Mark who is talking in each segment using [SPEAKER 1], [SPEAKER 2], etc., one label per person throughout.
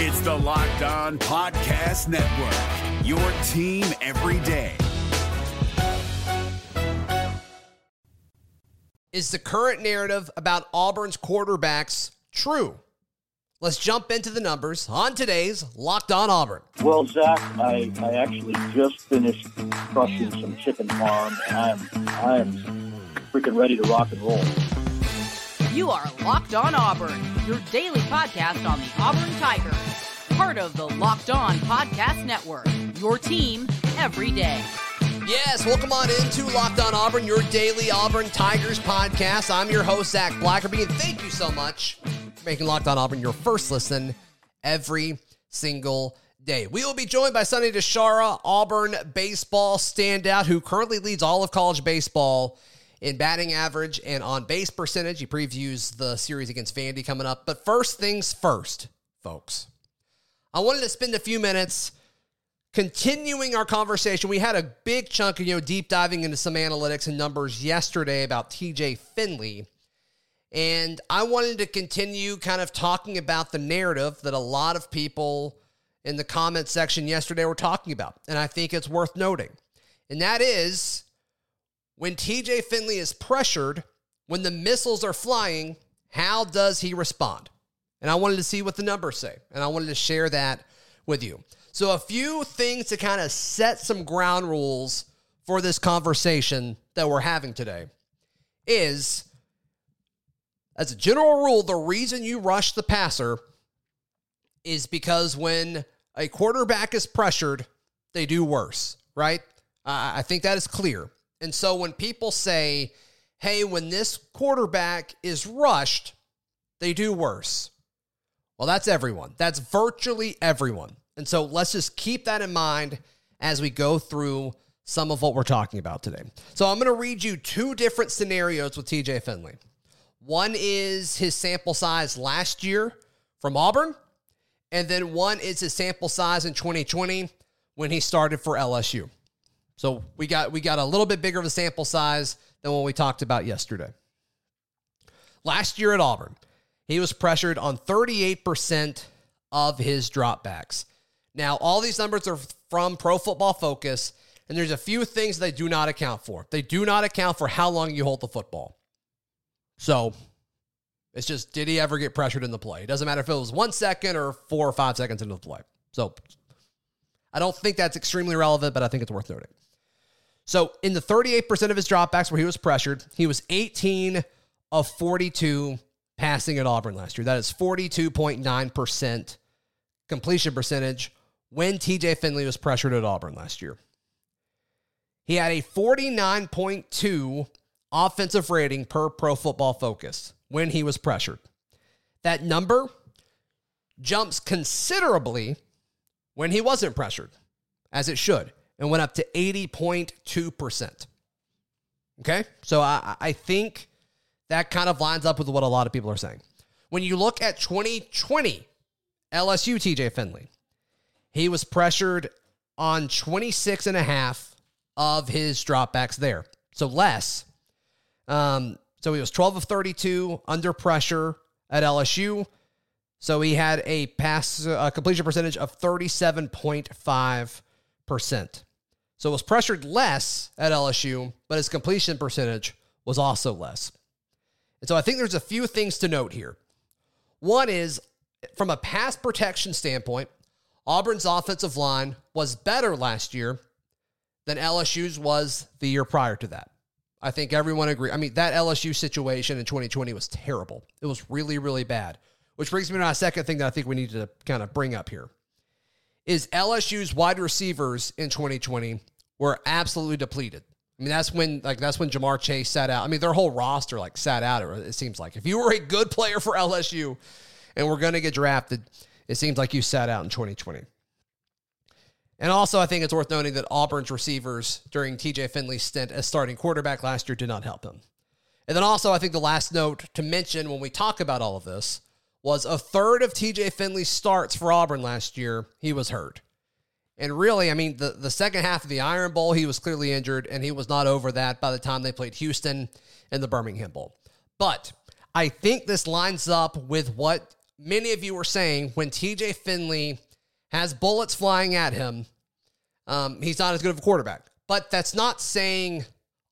[SPEAKER 1] It's the Locked On Podcast Network, your team every day.
[SPEAKER 2] Is the current narrative about Auburn's quarterbacks true? Let's jump into the numbers on today's Locked On Auburn.
[SPEAKER 3] Well, Zach, I, I actually just finished crushing some chicken farm, and I'm I am freaking ready to rock and roll.
[SPEAKER 4] You are Locked On Auburn, your daily podcast on the Auburn Tigers, part of the Locked On Podcast Network. Your team every day.
[SPEAKER 2] Yes, welcome on into Locked On Auburn, your daily Auburn Tigers podcast. I'm your host, Zac Blackerby, and thank you so much for making Locked On Auburn your first listen every single day. We will be joined by Sonny DiChiara, Auburn baseball standout, who currently leads all of college baseball in batting average and on base percentage. He previews the series against Vandy coming up. But first things first, folks. I wanted to spend a few minutes continuing our conversation. We had a big chunk of, you know, deep diving into some analytics and numbers yesterday about TJ Finley. And I wanted to continue kind of talking about the narrative that a lot of people in the comment section yesterday were talking about. And I think it's worth noting. And that is when TJ Finley is pressured, when the missiles are flying, how does he respond? And I wanted to see what the numbers say. And I wanted to share that with you. So, a few things to kind of set some ground rules for this conversation that we're having today is, as a general rule, the reason you rush the passer is because when a quarterback is pressured, they do worse, right? Uh, I think that is clear. And so when people say, hey, when this quarterback is rushed, they do worse. Well, that's everyone. That's virtually everyone. And so let's just keep that in mind as we go through some of what we're talking about today. So I'm going to read you two different scenarios with TJ Finley. One is his sample size last year from Auburn, and then one is his sample size in 2020 when he started for LSU. So we got we got a little bit bigger of a sample size than what we talked about yesterday. Last year at Auburn, he was pressured on 38% of his dropbacks. Now, all these numbers are from Pro Football Focus, and there's a few things they do not account for. They do not account for how long you hold the football. So it's just, did he ever get pressured in the play? It doesn't matter if it was one second or four or five seconds into the play. So I don't think that's extremely relevant, but I think it's worth noting. So in the 38% of his dropbacks where he was pressured, he was 18 of 42 passing at Auburn last year. That is 42.9% completion percentage when TJ Finley was pressured at Auburn last year. He had a 49.2 offensive rating per pro football focus when he was pressured. That number jumps considerably when he wasn't pressured, as it should and went up to 80.2%. Okay. So I, I think that kind of lines up with what a lot of people are saying. When you look at 2020 LSU TJ Finley, he was pressured on 26 and a half of his dropbacks there. So less. Um, so he was 12 of 32 under pressure at LSU. So he had a pass uh, completion percentage of 37.5%. So it was pressured less at LSU, but his completion percentage was also less. And so I think there's a few things to note here. One is from a pass protection standpoint, Auburn's offensive line was better last year than LSU's was the year prior to that. I think everyone agree. I mean, that LSU situation in 2020 was terrible. It was really, really bad. Which brings me to my second thing that I think we need to kind of bring up here is LSU's wide receivers in 2020 were absolutely depleted. I mean, that's when like that's when Ja'Marr Chase sat out. I mean, their whole roster like sat out. It seems like if you were a good player for LSU and we're going to get drafted, it seems like you sat out in 2020. And also, I think it's worth noting that Auburn's receivers during TJ Finley's stint as starting quarterback last year did not help him. And then also, I think the last note to mention when we talk about all of this was a third of TJ Finley's starts for Auburn last year, he was hurt. And really, I mean, the, the second half of the Iron Bowl, he was clearly injured, and he was not over that by the time they played Houston in the Birmingham Bowl. But I think this lines up with what many of you were saying when TJ Finley has bullets flying at him, um, he's not as good of a quarterback. But that's not saying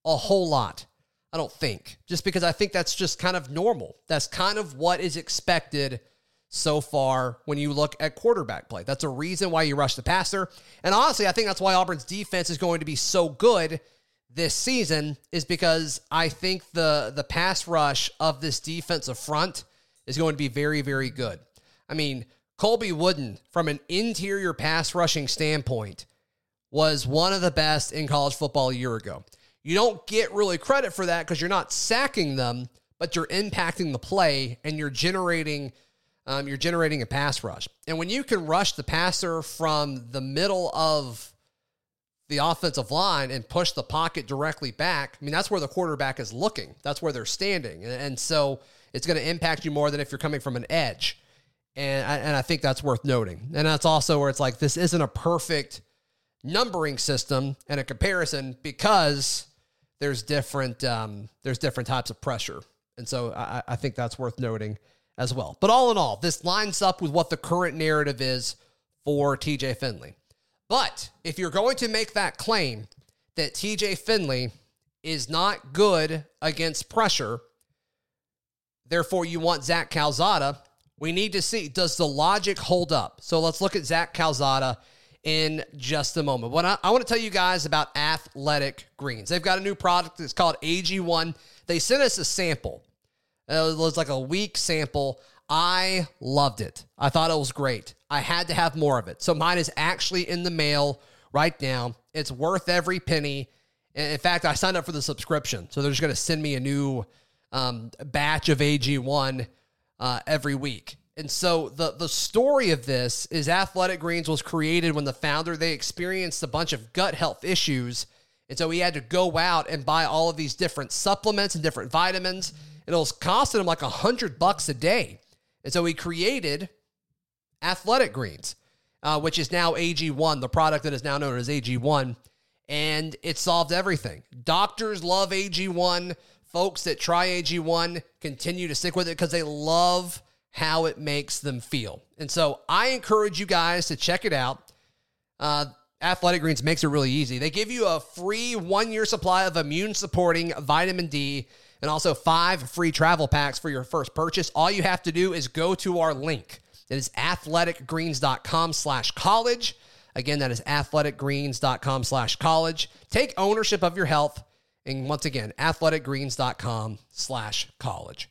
[SPEAKER 2] a whole lot, I don't think, just because I think that's just kind of normal. That's kind of what is expected so far when you look at quarterback play. That's a reason why you rush the passer. And honestly, I think that's why Auburn's defense is going to be so good this season is because I think the the pass rush of this defensive front is going to be very very good. I mean, Colby Wooden from an interior pass rushing standpoint was one of the best in college football a year ago. You don't get really credit for that because you're not sacking them, but you're impacting the play and you're generating um, you're generating a pass rush. And when you can rush the passer from the middle of the offensive line and push the pocket directly back, I mean, that's where the quarterback is looking. That's where they're standing. And, and so it's going to impact you more than if you're coming from an edge. And I, and I think that's worth noting. And that's also where it's like, this isn't a perfect numbering system and a comparison because there's different, um, there's different types of pressure. And so I, I think that's worth noting as well. But all in all, this lines up with what the current narrative is for TJ Finley. But if you're going to make that claim that TJ Finley is not good against pressure, therefore you want Zach Calzada, we need to see does the logic hold up? So let's look at Zach Calzada in just a moment. What I, I want to tell you guys about Athletic Greens. They've got a new product. It's called AG1. They sent us a sample. It was like a week sample. I loved it. I thought it was great. I had to have more of it. So mine is actually in the mail right now. It's worth every penny. In fact, I signed up for the subscription. So they're just going to send me a new um, batch of AG1 uh, every week. And so the the story of this is Athletic Greens was created when the founder they experienced a bunch of gut health issues, and so he had to go out and buy all of these different supplements and different vitamins And it was costing him like a hundred bucks a day. And so he created Athletic Greens, uh, which is now AG1, the product that is now known as AG1. And it solved everything. Doctors love AG1. Folks that try AG1 continue to stick with it because they love how it makes them feel. And so I encourage you guys to check it out. Uh, Athletic Greens makes it really easy. They give you a free one year supply of immune supporting vitamin D and also five free travel packs for your first purchase. All you have to do is go to our link. It is athleticgreens.com slash college. Again, that is athleticgreens.com slash college. Take ownership of your health. And once again, athleticgreens.com slash college.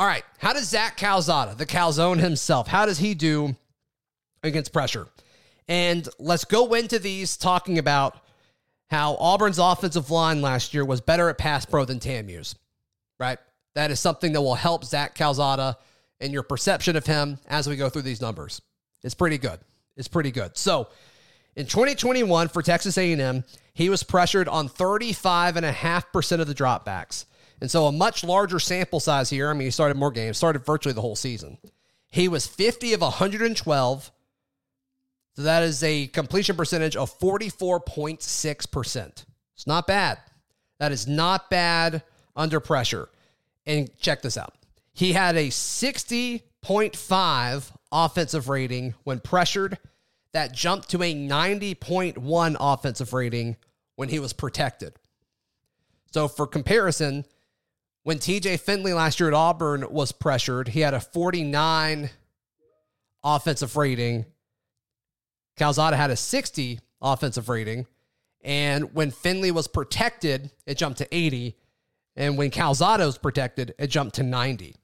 [SPEAKER 2] All right. How does Zach Calzada, the Calzone himself, how does he do against pressure? And let's go into these talking about how Auburn's offensive line last year was better at pass pro than TAMU's, right? That is something that will help Zach Calzada and your perception of him as we go through these numbers. It's pretty good. It's pretty good. So in 2021 for Texas A&M, he was pressured on 35.5% of the dropbacks. And so a much larger sample size here. I mean, he started more games, started virtually the whole season. He was 50 of 112. So that is a completion percentage of 44.6%. It's not bad. That is not bad under pressure. And check this out. He had a 60.5 offensive rating when pressured. That jumped to a 90.1 offensive rating when he was protected. So, for comparison, when TJ Finley last year at Auburn was pressured, he had a 49 offensive rating. Calzada had a 60 offensive rating. And when Finley was protected, it jumped to 80. And when Calzada was protected, it jumped to 90.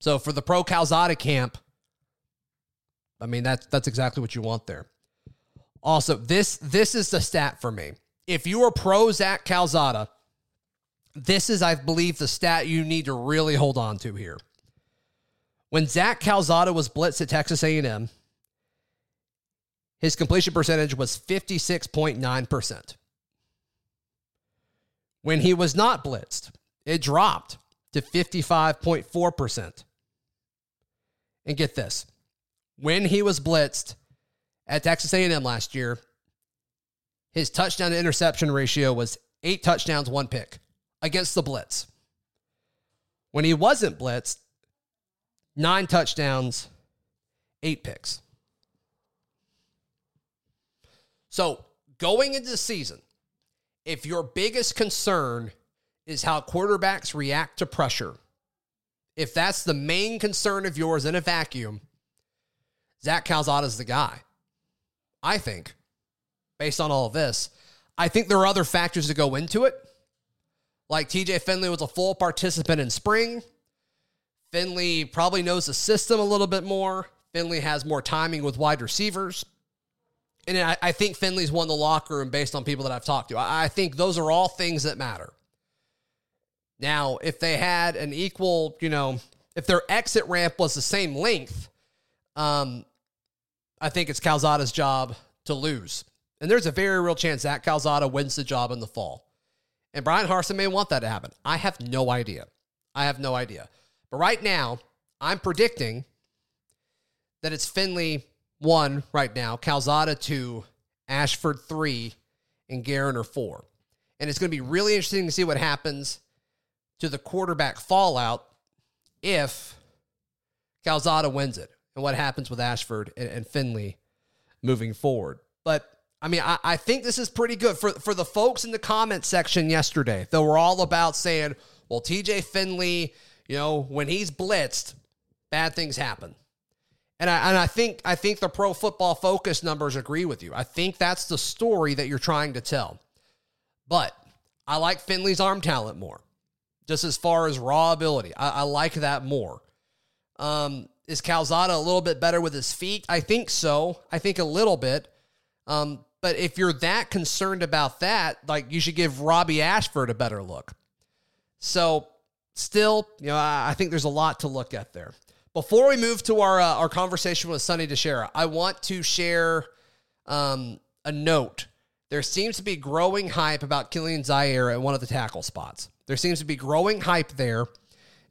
[SPEAKER 2] So for the pro Calzada camp, I mean that's that's exactly what you want there. Also, this this is the stat for me. If you are pro Zach Calzada, this is, I believe, the stat you need to really hold on to here. When Zach Calzada was blitzed at Texas A&M, his completion percentage was 56.9%. When he was not blitzed, it dropped to 55.4%. And get this. When he was blitzed at Texas A&M last year, his touchdown to interception ratio was 8 touchdowns, 1 pick against the blitz. When he wasn't blitzed, 9 touchdowns, 8 picks. So, going into the season, if your biggest concern is how quarterbacks react to pressure, if that's the main concern of yours in a vacuum, Zach Calzada is the guy. I think, based on all of this, I think there are other factors that go into it. Like TJ Finley was a full participant in spring. Finley probably knows the system a little bit more. Finley has more timing with wide receivers. And I, I think Finley's won the locker room based on people that I've talked to. I, I think those are all things that matter. Now, if they had an equal, you know, if their exit ramp was the same length, um, I think it's Calzada's job to lose. And there's a very real chance that Calzada wins the job in the fall. And Bryan Harsin may want that to happen. I have no idea. I have no idea. But right now, I'm predicting that it's Finley one right now, Calzada two, Ashford three, and Geriner four. And it's going to be really interesting to see what happens to the quarterback fallout if Calzada wins it and what happens with Ashford and, and Finley moving forward. But I mean, I, I think this is pretty good for, for the folks in the comment section yesterday that were all about saying, well, TJ Finley, you know, when he's blitzed, bad things happen. And I, and I think I think the pro football focus numbers agree with you. I think that's the story that you're trying to tell. But I like Finley's arm talent more, just as far as raw ability. I, I like that more. Um, is Calzada a little bit better with his feet? I think so. I think a little bit. Um, but if you're that concerned about that, like you should give Robby Ashford a better look. So, still, you know, I, I think there's a lot to look at there. Before we move to our uh, our conversation with Sonny DiChiara, I want to share um, a note. There seems to be growing hype about Kilian Zierer at one of the tackle spots. There seems to be growing hype there.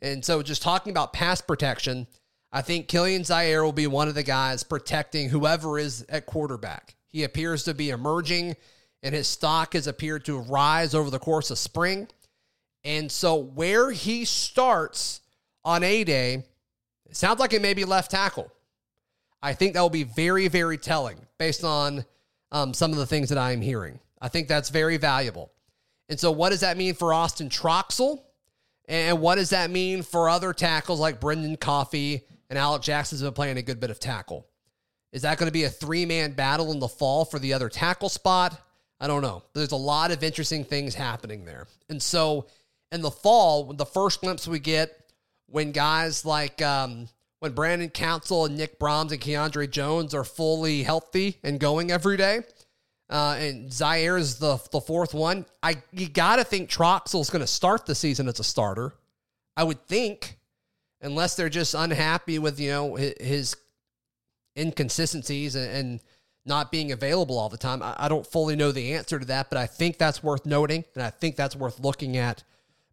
[SPEAKER 2] And so, just talking about pass protection, I think Kilian Zierer will be one of the guys protecting whoever is at quarterback. He appears to be emerging, and his stock has appeared to rise over the course of spring. And so, where he starts on A Day it sounds like it may be left tackle. I think that will be very, very telling based on um, some of the things that I'm hearing. I think that's very valuable. And so, what does that mean for Austin Troxell? And what does that mean for other tackles like Brenden Coffey and Alec Jackson's been playing a good bit of tackle? Is that going to be a three man battle in the fall for the other tackle spot? I don't know. There's a lot of interesting things happening there. And so, in the fall, the first glimpse we get when guys like um, when Brandon Council and Nick Brahms and Keiondre Jones are fully healthy and going every day. Uh, and Zierer is the the fourth one. I you got to think Troxell's going to start the season as a starter. I would think, unless they're just unhappy with you know his inconsistencies and, and not being available all the time. I, I don't fully know the answer to that, but I think that's worth noting, and I think that's worth looking at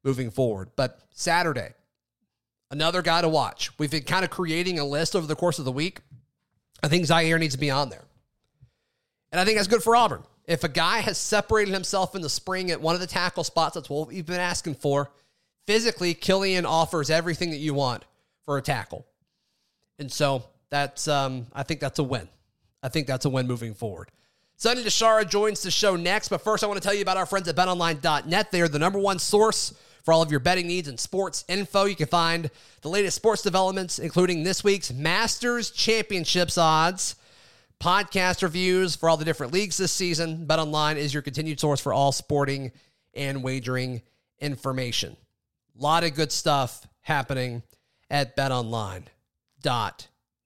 [SPEAKER 2] moving forward. But Saturday, another guy to watch. We've been kind of creating a list over the course of the week. I think Zierer needs to be on there. And I think that's good for Auburn. If a guy has separated himself in the spring at one of the tackle spots, that's what we've been asking for. Physically, Kilian offers everything that you want for a tackle. And so that's um, I think that's a win. I think that's a win moving forward. Sonny DiChiara joins the show next, but first I want to tell you about our friends at betonline.net. They are the number one source for all of your betting needs and sports info. You can find the latest sports developments, including this week's Masters Championships odds, podcast reviews for all the different leagues this season. BetOnline is your continued source for all sporting and wagering information. A lot of good stuff happening at betonline.net.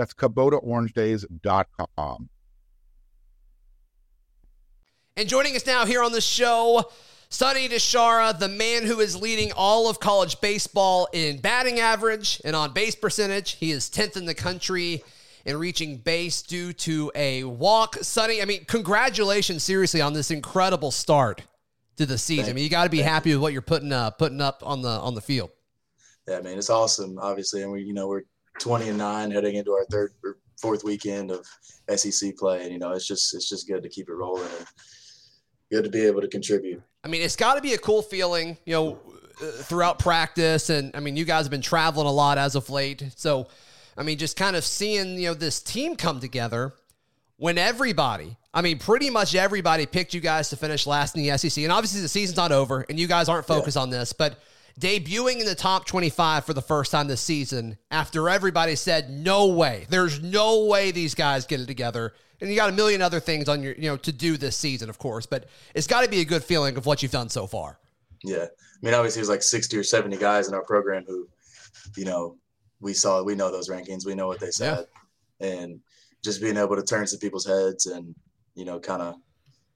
[SPEAKER 5] That's KubotaOrangeDays.com.
[SPEAKER 2] And joining us now here on the show, Sonny DiChiara, the man who is leading all of college baseball in batting average and on base percentage. He is 10th in the country in reaching base due to a walk. Sonny, I mean, congratulations, seriously, on this incredible start to the season.
[SPEAKER 6] Thank
[SPEAKER 2] I mean, you got to be
[SPEAKER 6] Thank
[SPEAKER 2] happy with what you're putting uh, putting up on the on the field.
[SPEAKER 6] Yeah, man, it's awesome. Obviously, and we, you know, we're 20 and nine, heading into our third or fourth weekend of SEC play, and you know, it's just it's just good to keep it rolling and good to be able to contribute.
[SPEAKER 2] I mean, it's got to be a cool feeling, you know, uh, throughout practice. And I mean, you guys have been traveling a lot as of late. So, I mean, just kind of seeing, you know, this team come together when everybody, I mean, pretty much everybody picked you guys to finish last in the SEC. And obviously, the season's not over and you guys aren't focused on this, but debuting in the top 25 for the first time this season after everybody said, no way, there's no way these guys get it together. And you got a million other things on your, you know, to do this season, of course, but it's got to be a good feeling of what you've done so far.
[SPEAKER 6] Yeah, I mean, obviously, there's like 60 or 70 guys in our program who, you know, we saw, we know those rankings, we know what they said, and just being able to turn some people's heads and you know, kind of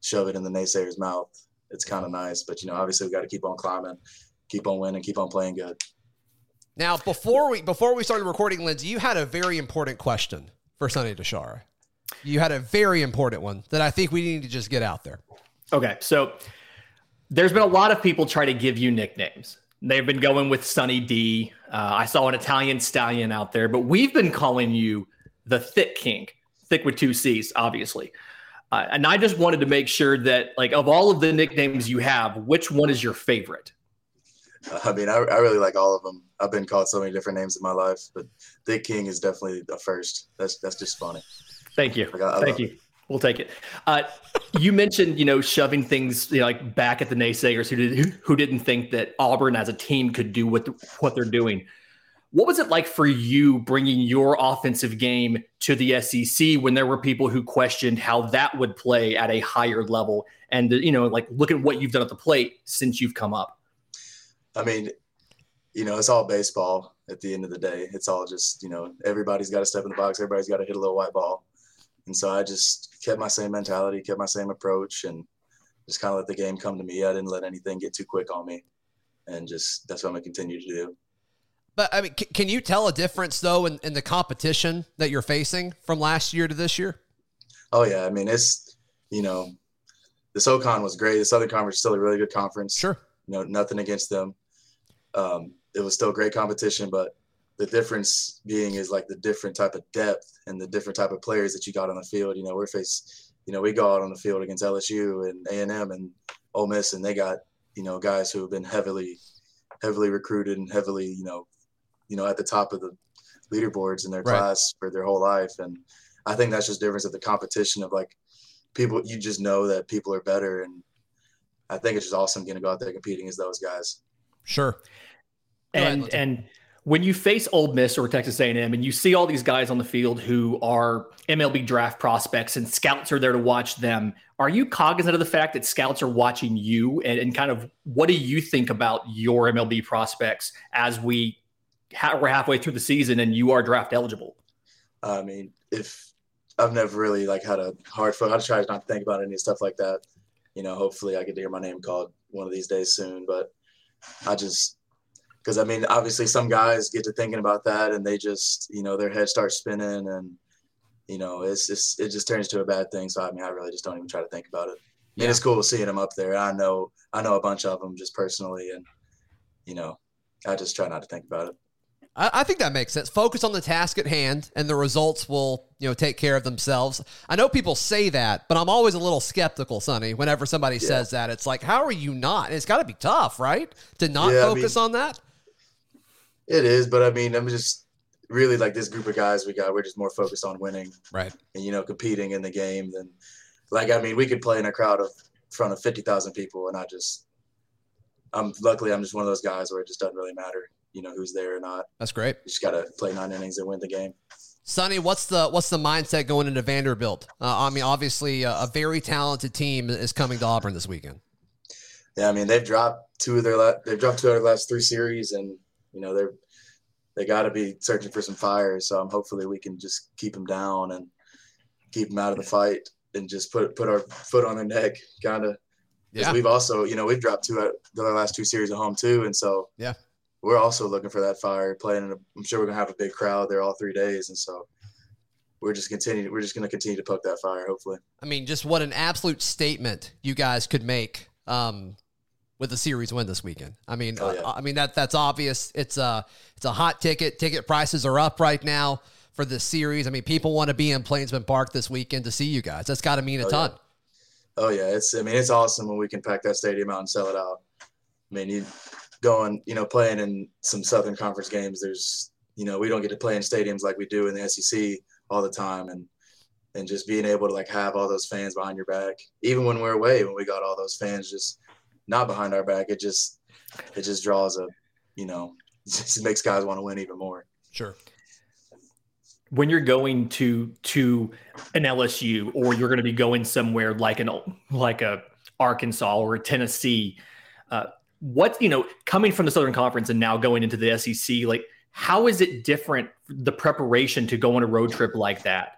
[SPEAKER 6] shove it in the naysayer's mouth. It's kind of nice, but you know, obviously, we got to keep on climbing, keep on winning, keep on playing good.
[SPEAKER 2] Now, before we before we started recording, Lindsay, you had a very important question for Sonny DiChiara. You had a very important one that I think we need to just get out there.
[SPEAKER 7] Okay, so there's been a lot of people try to give you nicknames. They've been going with Sunny D. Uh, I saw an Italian stallion out there, but we've been calling you the Thick King, thick with two C's, obviously. Uh, and I just wanted to make sure that, like, of all of the nicknames you have, which one is your favorite?
[SPEAKER 6] I mean, I, I really like all of them. I've been called so many different names in my life, but Thick King is definitely the first. That's that's just funny.
[SPEAKER 7] Thank you.
[SPEAKER 6] Like, I- I
[SPEAKER 7] Thank you. We'll take it. Uh, you mentioned, you know, shoving things you know, like back at the naysayers who did, who didn't think that Auburn as a team could do what what they're doing. What was it like for you bringing your offensive game to the SEC when there were people who questioned how that would play at a higher level? And you know, like look at what you've done at the plate since you've come up.
[SPEAKER 6] I mean, you know, it's all baseball at the end of the day. It's all just, you know, everybody's got to step in the box. Everybody's got to hit a little white ball. And so I just kept my same mentality, kept my same approach, and just kind of let the game come to me. I didn't let anything get too quick on me. And just that's what I'm going to continue to do.
[SPEAKER 2] But I mean, c- can you tell a difference though in, in the competition that you're facing from last year to this year?
[SPEAKER 6] Oh, yeah. I mean, it's, you know, the SoCon was great. The Southern Conference is still a really good conference.
[SPEAKER 2] Sure.
[SPEAKER 6] you know, nothing against them. Um, it was still great competition, but the difference being is like the different type of depth and the different type of players that you got on the field. You know, we're face, you know, we go out on the field against LSU and A and M and Ole Miss, and they got you know guys who have been heavily, heavily recruited and heavily you know, you know, at the top of the leaderboards in their
[SPEAKER 2] Right.
[SPEAKER 6] class for their whole life. And I think that's just difference of the competition of like people. You just know that people are better, and I think it's just awesome getting to go out there competing as those guys.
[SPEAKER 2] Sure. Go ahead,
[SPEAKER 7] and
[SPEAKER 2] Lindsay.
[SPEAKER 7] and when you face Ole Miss or Texas A&M and you see all these guys on the field who are MLB draft prospects and scouts are there to watch them, are you cognizant of the fact that scouts are watching you and, and kind of what do you think about your MLB prospects as we ha- we're halfway through the season and you are draft eligible?
[SPEAKER 6] I mean, if I've never really like had a hard foot, I try not to think about any stuff like that. You know, hopefully I get to hear my name called one of these days soon. But I just because I mean, obviously some guys get to thinking about that and they just, you know, their head starts spinning and you know, it's just it just turns to a bad thing. So I mean, I really just don't even try to think about it.
[SPEAKER 2] Yeah.
[SPEAKER 6] And it's cool seeing them up there. I know I know a bunch of them just personally, and you know, I just try not to think about it.
[SPEAKER 2] I, I think that makes sense. Focus on the task at hand, and the results will, you know, take care of themselves. I know people say that, but I'm always a little skeptical, Sonny. Whenever somebody says that, it's like, how are you not? And it's got to be tough, right, to not
[SPEAKER 6] Yeah, I
[SPEAKER 2] focus
[SPEAKER 6] mean-
[SPEAKER 2] on that.
[SPEAKER 6] It is, but I mean, I'm just really like this group of guys we got. We're just more focused on winning
[SPEAKER 2] Right.
[SPEAKER 6] and you know competing in the game than like I mean we could play in a crowd of front of fifty thousand people and I just I'm luckily I'm just one of those guys where it just doesn't really matter you know who's there or not.
[SPEAKER 2] That's great.
[SPEAKER 6] You just gotta play nine innings and win the game.
[SPEAKER 2] Sonny, what's the what's the mindset going into Vanderbilt? Uh, I mean, obviously, uh, a very talented team is coming to Auburn this weekend.
[SPEAKER 6] Yeah, I mean they've dropped two of their la- they've dropped two of their last three series, and you know they're they got to be searching for some fire. So I'm hopefully we can just keep them down and keep them out of the fight and just put put our foot on their neck, kind of.
[SPEAKER 2] Yeah.
[SPEAKER 6] we've also, you know, we've dropped two out the last two series at home too, and so
[SPEAKER 2] Yeah.
[SPEAKER 6] we're also looking for that fire. Playing, in a, I'm sure we're gonna have a big crowd there all three days, and so we're just continue. We're just gonna continue to poke that fire, hopefully.
[SPEAKER 2] I mean, just what an absolute statement you guys could make um, with a series win this weekend. I mean,
[SPEAKER 6] Oh, yeah.
[SPEAKER 2] uh, I mean that that's obvious. It's a it's a hot ticket. Ticket prices are up right now for this series. I mean, people want to be in Plainsman Park this weekend to see you guys. That's got to mean a
[SPEAKER 6] Oh,
[SPEAKER 2] ton.
[SPEAKER 6] yeah. Oh yeah, it's I mean it's awesome when we can pack that stadium out and sell it out. I mean you going you know playing in some Southern Conference games. There's you know we don't get to play in stadiums like we do in the SEC all the time, and and just being able to like have all those fans behind your back, even when we're away, when we got all those fans just not behind our back, it just it just draws a you know just makes guys want to win even more.
[SPEAKER 2] Sure.
[SPEAKER 7] when you're going to to an LSU or you're going to be going somewhere like an like a Arkansas or a Tennessee, uh, what you know coming from the Southern Conference and now going into the SEC, like how is it different the preparation to go on a road trip like that?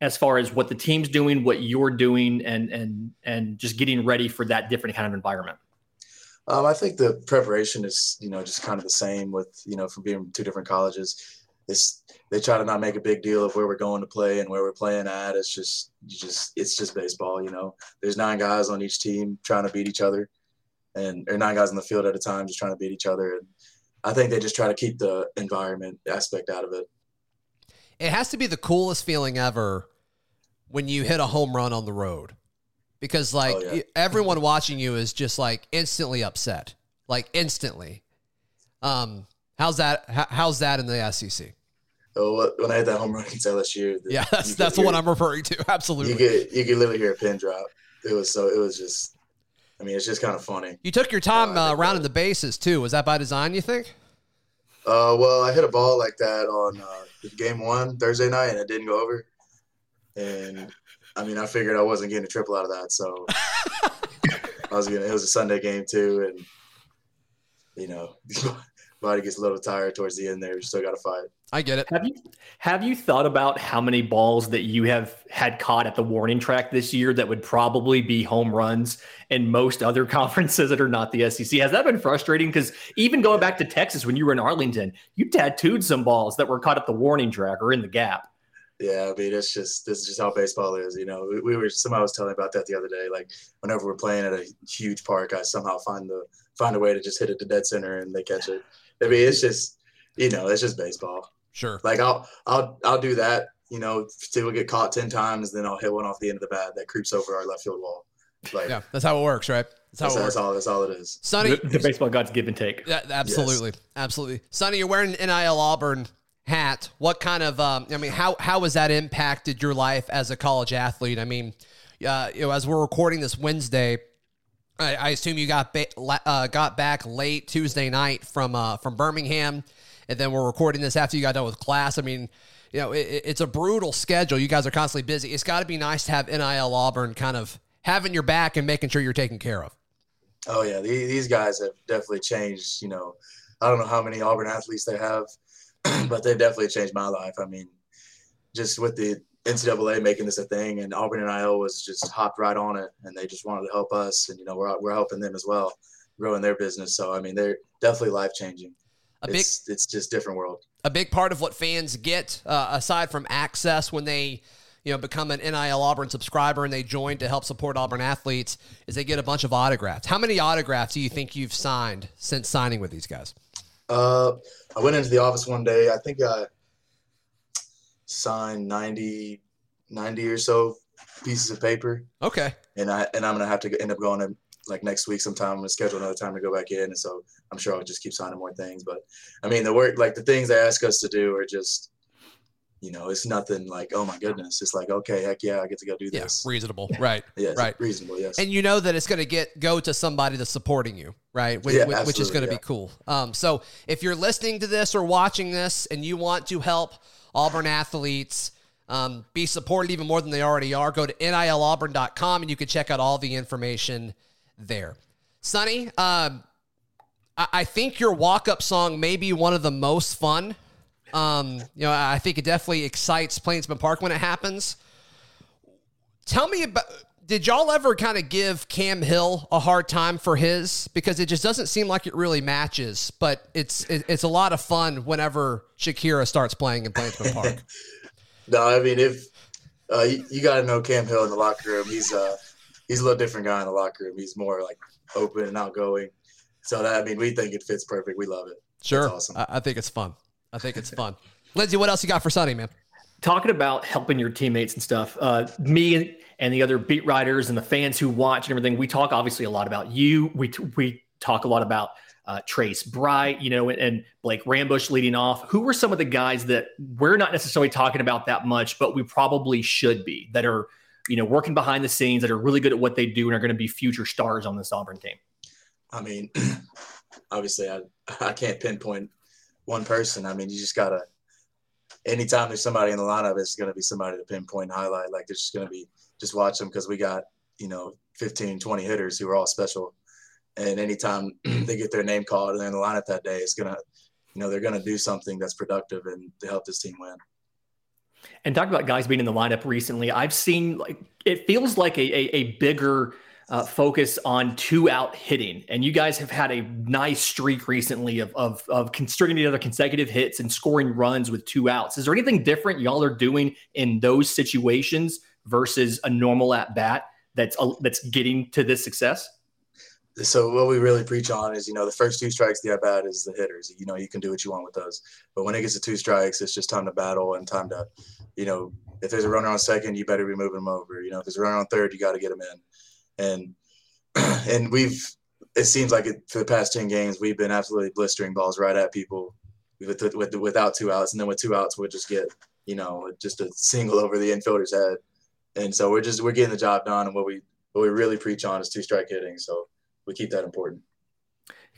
[SPEAKER 7] As far as what the team's doing, what you're doing, and and and just getting ready for that different kind of environment.
[SPEAKER 6] Um, I think the preparation is, you know, just kind of the same with, you know, from being two different colleges. It's they try to not make a big deal of where we're going to play and where we're playing at. It's just, you just, it's just baseball. You know, there's nine guys on each team trying to beat each other, and or nine guys on the field at a time just trying to beat each other. And I think they just try to keep the environment aspect out of it.
[SPEAKER 2] It has to be the coolest feeling ever when you hit a home run on the road. Because like
[SPEAKER 6] Oh, yeah.
[SPEAKER 2] everyone watching you is just like instantly upset. Like instantly. Um how's that how, how's that in the SEC?
[SPEAKER 6] What- when I hit that home run against LSU, the-
[SPEAKER 2] Yeah, that's that's the one I'm referring to. Absolutely.
[SPEAKER 6] You could you could literally hear a pin drop. It was so it was just. I mean, it's just kind of funny.
[SPEAKER 2] You took your time
[SPEAKER 6] Uh,
[SPEAKER 2] uh, rounding the bases too. Was that by design? You think?
[SPEAKER 6] Uh, well, I hit a ball like that on uh, game one Thursday night, and it didn't go over. And I mean, I figured I wasn't getting a triple out of that, so I was gonna. It was a Sunday game too, and you know, body gets a little tired towards the end there. You still got to fight.
[SPEAKER 2] I get it.
[SPEAKER 7] Have you have you thought about how many balls that you have had caught at the warning track this year that would probably be home runs in most other conferences that are not the SEC? Has that been frustrating? Because even going back to Texas when you were in Arlington, you tattooed some balls that were caught at the warning track or in the gap.
[SPEAKER 6] Yeah, I mean, it's just this is just how baseball is. You know, we, we were somebody was telling about that the other day. Like whenever we're playing at a huge park, I somehow find the find a way to just hit it to dead center and they catch it. I mean, it's just you know, it's just baseball.
[SPEAKER 2] Sure.
[SPEAKER 6] Like I'll I'll I'll do that. You know, till we get caught ten times, then I'll hit one off the end of the bat that creeps over our left field wall. Like
[SPEAKER 2] Yeah, that's how it works, right? That's how
[SPEAKER 6] that's,
[SPEAKER 2] it
[SPEAKER 6] that's
[SPEAKER 2] works.
[SPEAKER 6] all. That's all it is.
[SPEAKER 2] Sonny,
[SPEAKER 7] The, the baseball gods give and take.
[SPEAKER 2] Yeah, absolutely, absolutely. Sonny, you're wearing NIL Auburn hat. What kind of? Um, I mean, how how has that impacted your life as a college athlete? I mean, uh, you know, as we're recording this Wednesday, I, I assume you got ba- uh, got back late Tuesday night from uh, from Birmingham, and then we're recording this after you got done with class. I mean. You know, it, it- it's a brutal schedule. You guys are constantly busy. It's got to be nice to have NIL Auburn kind of having your back and making sure you're taken care of.
[SPEAKER 6] Oh yeah, these guys have definitely changed. You know, I don't know how many Auburn athletes they have, but they've definitely changed my life. I mean, just with the NCAA making this a thing, and Auburn NIL was just hopped right on it, and they just wanted to help us, and you know, we're we're helping them as well, growing their business. So I mean, they're definitely life changing.
[SPEAKER 2] A big
[SPEAKER 6] It's it's just different world.
[SPEAKER 2] a big part of what fans get uh, aside from access when they you know become an NIL Auburn subscriber and they join to help support Auburn athletes is they get a bunch of autographs. How many autographs do you think you've signed since signing with these guys?
[SPEAKER 6] Uh, I went into the office one day. I think I signed 90, 90 or so pieces of paper.
[SPEAKER 2] Okay.
[SPEAKER 6] and I and I'm gonna have to end up going in like next week sometime. I'm gonna schedule another time to go back in, and so I'm sure I'll just keep signing more things. But I mean, the work like the things they ask us to do are just you know, it's nothing like, oh my goodness. It's like, okay, heck yeah, I get to go do
[SPEAKER 2] Yeah,
[SPEAKER 6] this.
[SPEAKER 2] reasonable. Right.
[SPEAKER 6] Yes,
[SPEAKER 2] right.
[SPEAKER 6] reasonable. Yes.
[SPEAKER 2] and you know that it's going to get go to somebody that's supporting you, right? Which,
[SPEAKER 6] Yeah,
[SPEAKER 2] which- which is going to
[SPEAKER 6] yeah.
[SPEAKER 2] be cool. Um, so if you're listening to this or watching this and you want to help Auburn athletes um, be supported even more than they already are, go to nilauburn.com and you can check out all the information there. Sonny, um, I, I think your walk up song may be one of the most fun. Um, you know, I think it definitely excites Plainsman Park when it happens. Tell me about. Did y'all ever kind of give Cam Hill a hard time for his because it just doesn't seem like it really matches, but it's it, it's a lot of fun whenever Shakira starts playing in Plainsman Park.
[SPEAKER 6] No, I mean if uh, you, you got to know Cam Hill in the locker room. He's uh he's a little different guy in the locker room. He's more like open and outgoing. So that I mean, we think it fits perfect. We love it.
[SPEAKER 2] Sure,
[SPEAKER 6] That's awesome.
[SPEAKER 2] I, I think it's fun. I think it's fun. Lindsay, what else you got for Sonny, man?
[SPEAKER 7] talking about helping your teammates and stuff uh, me and the other beat writers and the fans who watch and everything we talk obviously a lot about you we, we talk a lot about uh, trace bright you know and, and blake rambusch leading off who are some of the guys that we're not necessarily talking about that much but we probably should be that are you know working behind the scenes that are really good at what they do and are going to be future stars on this auburn team
[SPEAKER 6] I mean, obviously, I I can't pinpoint one person. I mean, you just gotta. Anytime there's somebody in the lineup, it's gonna be somebody to pinpoint and highlight. Like there's just gonna be just watch them because we got you know 15, 20 hitters who are all special, and anytime they get their name called and they're in the lineup that day, it's gonna, you know, they're gonna do something that's productive and to help this team win.
[SPEAKER 7] And talking about guys being in the lineup recently, I've seen like it feels like a a, a bigger uh, focus on two out hitting, and you guys have had a nice streak recently of of of stringing together consecutive hits and scoring runs with two outs. Is there anything different y'all are doing in those situations versus a normal at bat that's uh, that's getting to this success?
[SPEAKER 6] so what we really preach on is you know the first two strikes the at bat is the hitters. You know you can do what you want with those. But when it gets to two strikes it's just time to battle and time to you know if there's a runner on second you better be moving them over. You know if there's a runner on third you got to get them in and and we've it seems like it, for the past 10 games we've been absolutely blistering balls right at people with, with without two outs and then with two outs we'll just get you know just a single over the infielder's head and so we're just we're getting the job done and what we what we really preach on is two strike hitting so we keep that important.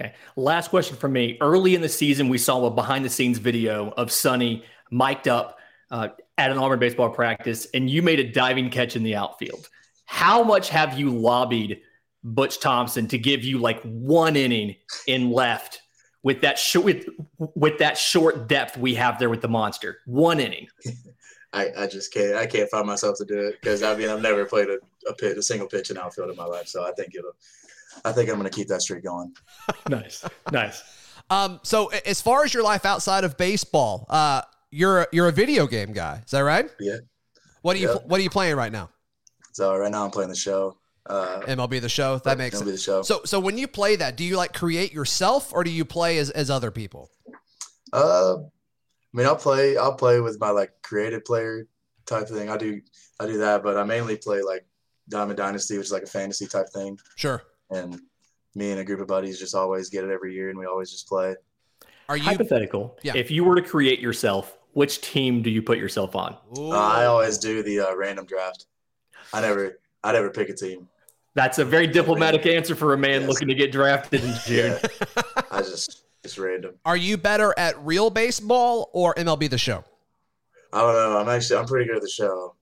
[SPEAKER 7] Okay. Last question for me. Early in the season, we saw a behind the scenes video of Sonny mic'd up uh, at an Auburn baseball practice, and you made a diving catch in the outfield. How much have you lobbied Butch Thompson to give you like one inning in left with that short with, with that short depth we have there with the monster? One inning.
[SPEAKER 6] I, I just can't I can't find myself to do it because I mean I've never played a, a pitch a single pitch in outfield in my life, so I think it'll I think I'm going to keep that streak going.
[SPEAKER 7] nice, nice.
[SPEAKER 2] Um, so as far as your life outside of baseball, uh, you're you're a video game guy. Is that right?
[SPEAKER 6] Yeah.
[SPEAKER 2] What are you
[SPEAKER 6] Yeah.
[SPEAKER 2] What are you playing right now?
[SPEAKER 6] So right now I'm playing the show. Uh,
[SPEAKER 2] MLB the Show. That makes
[SPEAKER 6] MLB
[SPEAKER 2] sense.
[SPEAKER 6] The Show.
[SPEAKER 2] So so when you play that, do you like create yourself or do you play as as other people?
[SPEAKER 6] uh, I mean I'll play I'll play with my like creative player type thing. I do I do that, but I mainly play like Diamond Dynasty, which is like a fantasy type thing.
[SPEAKER 2] Sure.
[SPEAKER 6] And me and a group of buddies just always get it every year, and we always just play.
[SPEAKER 2] Are you?
[SPEAKER 7] Hypothetical.
[SPEAKER 2] Yeah.
[SPEAKER 7] If you were to create yourself, which team do you put yourself on?
[SPEAKER 6] Uh, I always do the uh, random draft. I never I never pick a team.
[SPEAKER 7] That's a very diplomatic answer for a man
[SPEAKER 6] Yes.
[SPEAKER 7] looking to get drafted in June.
[SPEAKER 6] Yeah, I just it's random.
[SPEAKER 2] Are you better at real baseball or MLB the Show?
[SPEAKER 6] I don't know. I'm actually I'm pretty good at the show.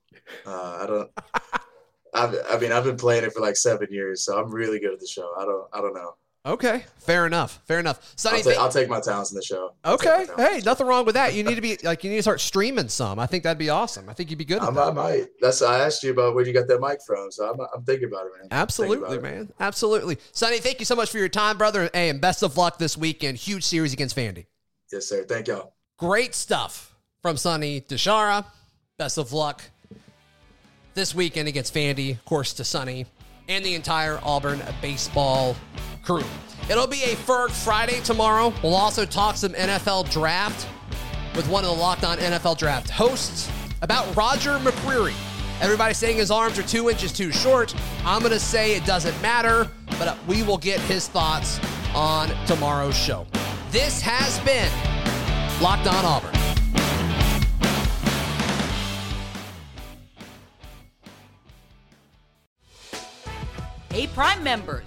[SPEAKER 6] Uh, I don't. I've, I mean, I've been playing it for like seven years, so I'm really good at the show. I don't. I don't know.
[SPEAKER 2] Okay, fair enough. Fair enough. Sonny,
[SPEAKER 6] I'll, take I'll take my talents in the show. I'll
[SPEAKER 2] okay. Hey, nothing wrong with that. You need to be like you need to start streaming some. I think that'd be awesome. I think you'd be good at
[SPEAKER 6] I,
[SPEAKER 2] that.
[SPEAKER 6] I might. That's I asked you about where you got that mic from, so I'm, I'm thinking about it, man.
[SPEAKER 2] Absolutely,
[SPEAKER 6] about it.
[SPEAKER 2] man. Absolutely. Sonny, thank you so much for your time, brother. Hey, and best of luck this weekend. Huge series against Vandy.
[SPEAKER 6] Yes, sir. Thank y'all.
[SPEAKER 2] Great stuff from Sonny DiChiara. Best of luck this weekend against Vandy, of course, to Sonny and the entire Auburn baseball crew. It'll be a Ferg Friday tomorrow. We'll also talk some NFL draft with one of the Locked On NFL Draft hosts about Roger McCreary. Everybody's saying his arms are two inches too short. I'm going to say it doesn't matter, but we will get his thoughts on tomorrow's show. This has been Locked On Auburn.
[SPEAKER 4] Hey, Prime members